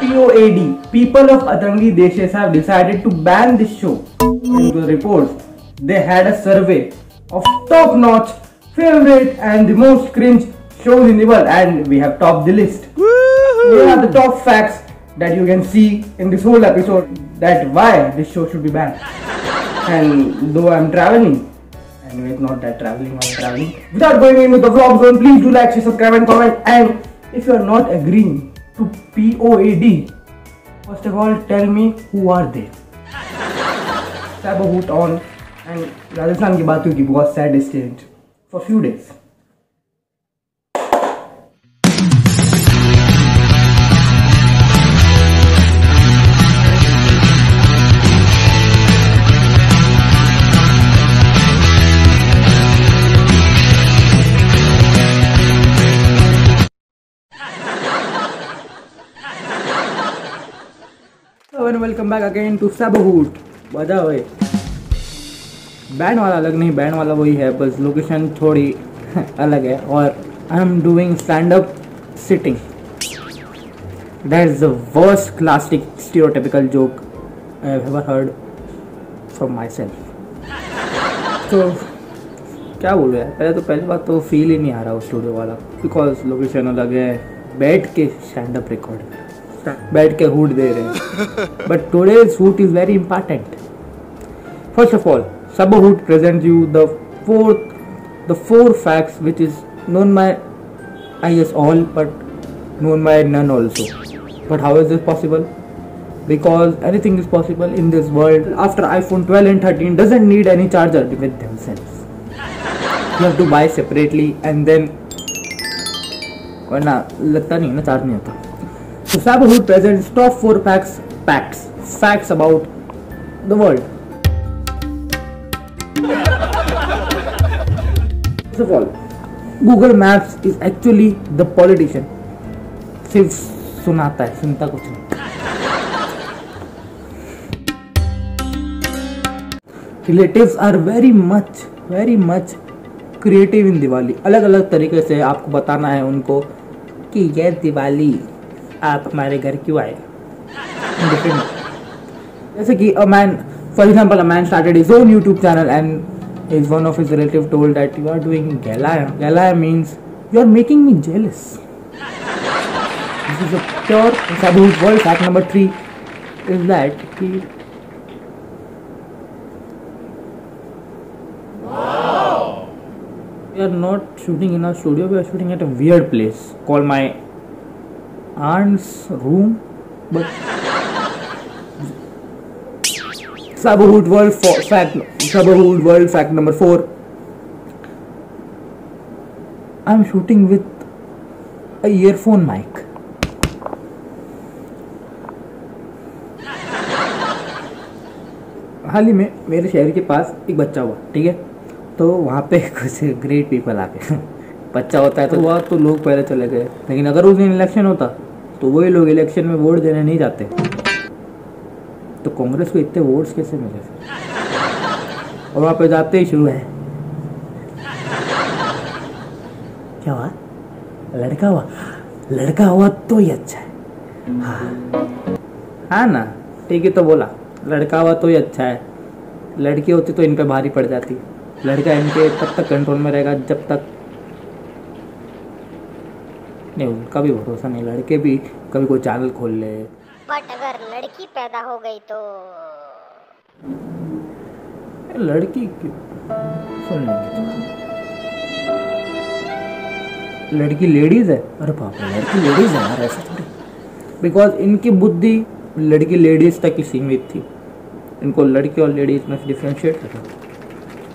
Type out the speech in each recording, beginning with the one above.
POAD, people of Atangi Deshes have decided to ban this show. According to the reports, they had a survey of top-notch, favorite and the most cringe shows in the world and we have topped the list. Here are the top facts that you can see in this whole episode that why this show should be banned. And though I'm traveling, anyway it's not that traveling, I'm traveling. Without going into the vlog zone, please do like, share, subscribe and comment and if you are not agreeing to POAD, first of all tell me who are they? Sabohoot on and Rajasthan ki baat hui ki bahut sad distant for few few Hello and welcome back again to Sabohoot. बजा भाई। Band वाला अलग नहीं band वाला वही है, बस location थोड़ी अलग है, और I am doing stand up sitting that is the worst classic stereotypical joke I have ever heard from myself तो क्या बोलूँ यार, पहले तो पहली बात तो फील ही नहीं आ रहा वो स्टूडियो वाला बिकॉज़ लोकेशन अलग है, बैठ के स्टैंड अप रिकॉर्ड बैठ के हुड दे रहे हैं but today shoot is very important first of all Sabahoot presents you the fourth, the four facts which is known by I guess all, but known by none also. But how is this possible? Because anything is possible in this world. After iPhone 12 and 13 doesn't need any charger with themselves. You have to buy separately and then वरना लगता नहीं ना charge नहीं होता So Sabahoot presents top four facts, facts, facts about the world. First of all, Google Maps is actually the politician. सिर्फ़ सुनाता है सुनता कुछ नहीं relatives are very much very much creative in Diwali अलग अलग तरीके से आपको बताना है उनको कि ये दिवाली आप हमारे घर क्यों आए? जैसे कि man for example a man started his own YouTube channel and his one of his relative told that you are doing गैलाया गैलाया means you are making me jealous number three is that कि We are not shooting in our studio, we are shooting at a weird place called aunt's room. But Sabahoot World for fact Sabahoot World fact number four. I'm shooting with a earphone mic. हाल ही में मेरे शहर के पास एक बच्चा हुआ ठीक है तो वहाँ पे कुछ ग्रेट पीपल आ गए बच्चा होता है तो हुआ तो लोग पहले चले गए। लेकिन अगर उस दिन इलेक्शन होता तो वही लोग इलेक्शन में वोट देने नहीं जाते। तो कांग्रेस को इतने वोट्स कैसे मिले और वहाँ पे जाते ही शुरू है। क्या हुआ? लड़का हुआ? लड़का हुआ तो ही अच्छा है। हाँ। हाँ ना? ठीक है तो बोला, लड़का हुआ तो ही अच्छा है। लड़की होती तो इन पे भारी पड़ जाती। लड़का इनके तब तक कंट्रोल में रहेगा, जब तक नहीं उनका भी भरोसा नहीं। लड़के भी कभी कोई चैनल खोल ले। बट अगर लड़की पैदा हो गई तो लड़की सुन लेंगे तो। लड़की लेडीज़ है? अरे बाप रे लड़की लेडीज़ है यार ऐसा थोड़ी। बिकॉज़ इनकी बुद्धि लड़की लेडीज़ तक ही सीमित थी। इनको लड़की और लेडीज़ में डिफ्रेंशिएट करना।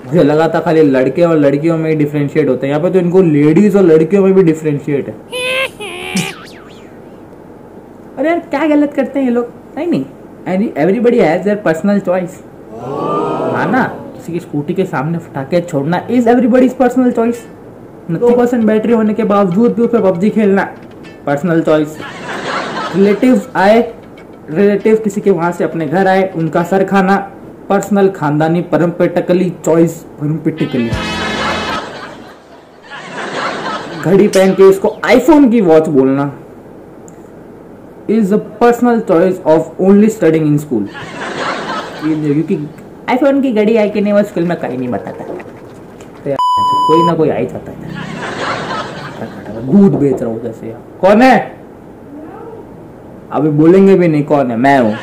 मुझे लगा था खाली लड़के और लड़कियों में ही डिफ्रेंशिएट होते हैं। यहाँ पे तो इनको लेडीज़ और लड़कियों में भी डिफ्रेंशिएट है। अरे यार, क्या गलत करते हैं ये लोग? नहीं नहीं। Everybody has their personal choice हाँ ना? किसी की स्कूटी के सामने फटाके छोड़ना इज़ एवरीबडीज पर्सनल चॉइस नब्बे परसेंट बैटरी होने के बावजूद भी उस पर पबजी खेलना पर्सनल चॉइस रिलेटिव्स आए रिलेटिव किसी के वहाँ से अपने घर आए, उनका सर खाना पर्सनल खानदानी परम्पेटिकली चॉइस परम्पेटिकली घड़ी पहन के इसको आईफोन की वॉच बोलना। Is a personal choice of only studying in school. क्योंकि आईफोन की घड़ी आई कि नहीं, वो स्कूल में कहीं नहीं बताता। तो कोई ना कोई आई जाता है। दूध बेच रहा हूँ जैसे कौन है? अभी बोलेंगे भी नहीं कौन है, मैं हूँ।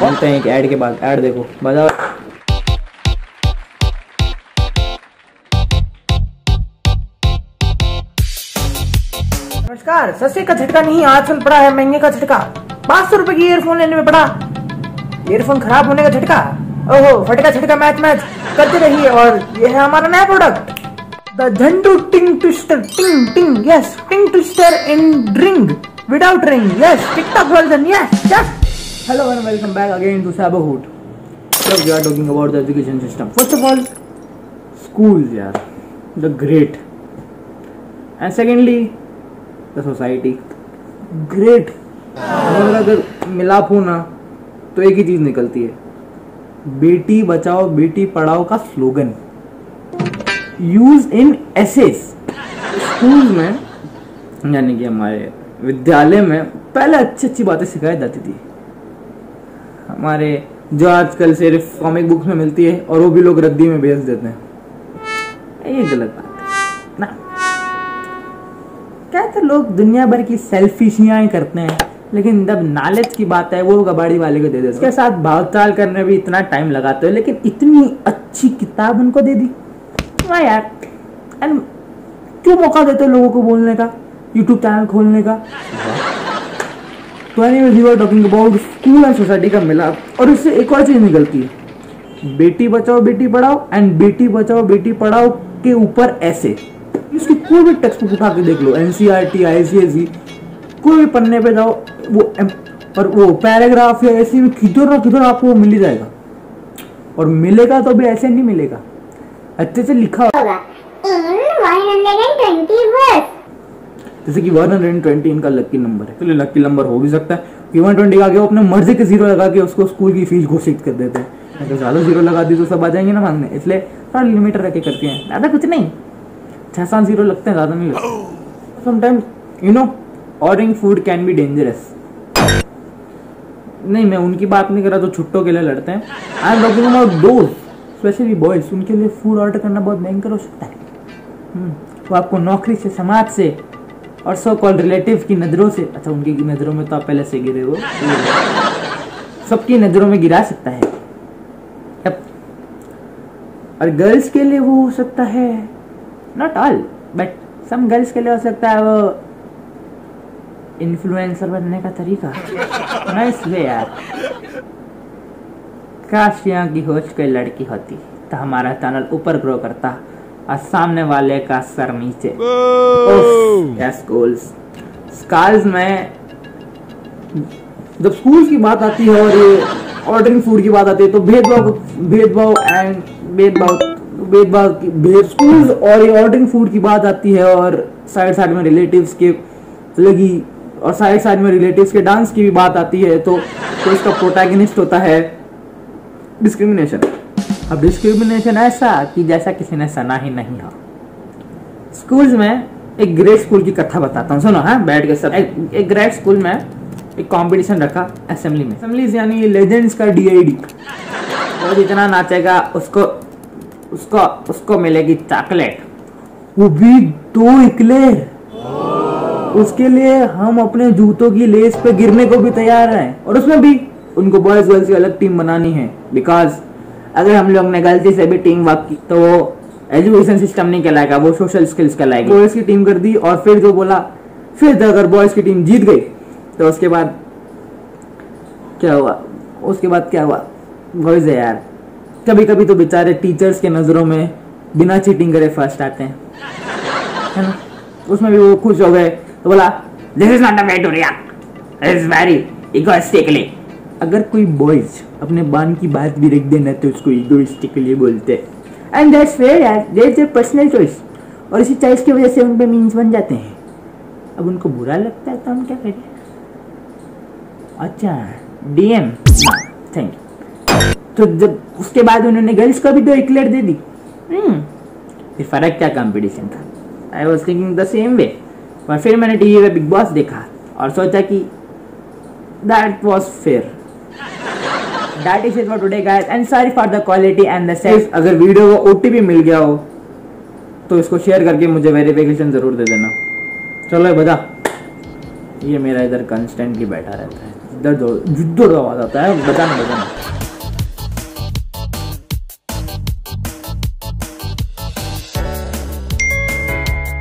बोलते हैं कि ऐड के बाद, ऐड देखो बजाओ नमस्कार सस्ते का झटका नहीं आज चल पड़ा है महँगे का झटका। पाँच सौ रुपए की ईयरफोन लेने में पड़ा। ईयरफोन खराब होने का झटका? ओहो फटका झटका मैच मैच करते रहिए और ये है हमारा नया प्रोडक्ट द झंडू टिंग twister ting ting yes ting twister in ड्रिंग without ring yes TikTok version yes yes hello and welcome back again to साबरहुड So we are talking about the education system. First of all, schools, यार, the great, and secondly, the society, great. अगर मिलाप हो ना तो एक ही चीज़ निकलती है। बेटी बचाओ बेटी पढ़ाओ का स्लोगन यूज़ इन एसेस स्कूल में यानी कि हमारे विद्यालय में पहले अच्छी अच्छी बातें सिखाई जाती थी। हमारे जो आजकल सिर्फ़ कॉमिक बुक्स में मिलती है और वो भी लोग रद्दी में बेच देते हैं। ये गलत बात। क्या तो लोग दुनिया भर की सेल्फिशियाँ करते हैं, लेकिन जब नॉलेज की बात है वो कबाड़ी वाले को दे हैं उसके साथ भावताल करने भी इतना टाइम लगाते हो, लेकिन इतनी अच्छी किताब उनको दे दी। वाह यार एंड क्यों मौका देते हो लोगों को बोलने का? यूट्यूब चैनल खोलने का? तो anyways talking about school and society का मिला और इससे एक और चीज़ निकलती है। बेटी बचाओ, बेटी पढ़ाओ एंड बेटी बचाओ, बेटी पढ़ाओ के ऊपर ऐसे। इसकी कोई भी टेक्स्ट बुक उठा के देख लो एनसीईआरटी आईसीएसई कोई भी पन्ने पे जाओ, वो और वो पैराग्राफ या ऐसे भी किधर ना किधर आपको वो मिल ही जाएगा। और मिलेगा तो भी ऐसे नहीं मिलेगा। अच्छे से लिखा होगा in 120 words. जैसे कि 120 इनका लकी नंबर है। चलिए लकी नंबर हो भी सकता है। कि 120 का आगे वो अपने मर्ज़ी के ज़ीरो लगा के उसको स्कूल की फ़ीस घोषित कर देते हैं। अगर ज़्यादा ज़ीरो लगा दी तो सब आ जाएँगे ना मांगने इसलिए थोड़ा लिमिट रख करते हैं। ज़्यादा कुछ नहीं। छह सात ज़ीरो लगते हैं ज़्यादा नहीं लगते। Sometimes you know ordering food can be dangerous नहीं मैं उनकी बात नहीं कर रहा तो छुट्टों के लिए लड़ते हैं। I am talking about those specially boys उनके लिए फ़ूड ऑर्डर करना बहुत भयंकर हो सकता है। हम्म, वो आपको नौकरी से समाज से और सो कॉल रिलेटिव की नज़रों से अच्छा उनकी नज़रों में तो आप पहले से गिरे हो। सबकी नज़रों में गिरा सकता है. और गर्ल्स के लिए वो हो सकता है not all but some girls के लिए हो सकता है वो इन्फ्लुएंसर बनने का तरीका। नाइस वे यार। काश यहाँ की होस्ट कोई लड़की होती तो हमारा चैनल ऊपर ग्रो करता और सामने वाले का सर नीचे। यस गोल्स स्कॉल्स में जब स्कूल्स की बात आती है और ये ऑर्डरिंग फ़ूड की बात आती है तो भेदभाव भेदभाव एंड भेदभाव स्कूल्स और ये ऑर्डरिंग फ़ूड की बात आती है और साइड साइड में रिलेटिव्स के लगी और साइड साइड में रिलेटिव्स के डांस की भी बात आती है तो, तो इसका प्रोटैगनिस्ट होता है डिस्क्रिमिनेशन अब डिस्क्रिमिनेशन ऐसा कि जैसा किसी ने सुना ही नहीं हो। स्कूल्स में एक ग्रेड स्कूल की कथा बताता हूँ सुनो हाँ बैठ के सब। एक, एक ग्रेड स्कूल में एक कंपटीशन रखा असेंबली में। असेंबलीज यानी लेजेंड्स का डीआईडी वो जितना नाचेगा उसको उसको उसको मिलेगी चॉकलेट। वो भी दो इकले। उसके लिए हम अपने जूतों की लेस पे गिरने को भी तैयार हैं। और उसमें भी उनको बॉयज़ गर्ल्स की अलग टीम बनानी है। बिकॉज़ अगर हम लोग ने गलती से भी टीम वर्क की तो वो एजुकेशन सिस्टम नहीं कहलाएगा, वो सोशल स्किल्स कहलाएगी। बॉयज़ की टीम कर दी और फिर जो बोला, फिर अगर बॉयज़ की टीम जीत गई तो उसके बाद क्या हुआ? उसके बाद क्या हुआ? बॉयज़ है यार। कभी कभी तो बेचारे टीचर्स के नज़रों में बिना चीटिंग करे फ़र्स्ट आते हैं। है ना? उसमें भी वो खुश हो गए तो बोला this is not a way to react is very egoistically अगर कोई बॉयज़ अपने बान की बात भी रख देना तो उसको इगोइस्टिकली बोलते हैं। एंड दैट्स फेयर यार. देयर इज़ पर्सनल चॉइस और इसी चॉइस की वजह से उन पे मीम्स बन जाते हैं। अब उनको बुरा लगता है तो हम क्या करें? अच्छा डीएम थैंक यू तो जब उसके बाद उन्होंने गर्ल्स को भी दो इक्लेट दे दी। हम्म। फिर फ़र्क क्या कंपटीशन था? I was thinking the same way और फिर मैंने टीवी पे बिग बॉस देखा और सोचा कि that was fair. That is it for today guys and sorry for the quality and the size अगर वीडियो को ओटीपी मिल गया हो तो इसको शेयर करके मुझे वेरिफिकेशन ज़रूर दे देना। चलो ये बजा ये मेरा इधर कंस्टेंटली बैठा रहता है। इधर जो जिधर आवाज़ आता है। बजाना बजाना